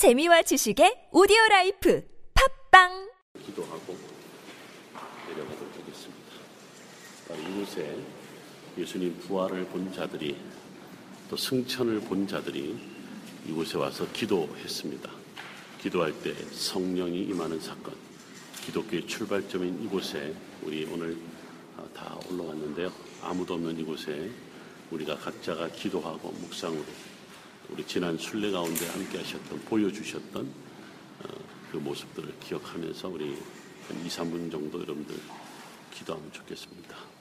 재미와 지식의 오디오 life 팟빵 기도하고 내려가도록 하겠습니다. 바로 이곳에 예수님 부활을 본 자들이 또 승천을 본 자들이 이곳에 와서 기도했습니다. 기도할 때 성령이 임하는 사건, 기독교의 출발점인 이곳에 우리 오늘 아, 다 올라왔는데요. 아무도 없는 이곳에 우리가 각자가 기도하고 묵상으로 우리 지난 순례 가운데 함께 하셨던 보여주셨던 어, 그 모습들을 기억하면서 우리 한 2, 3분 정도 여러분들 기도하면 좋겠습니다.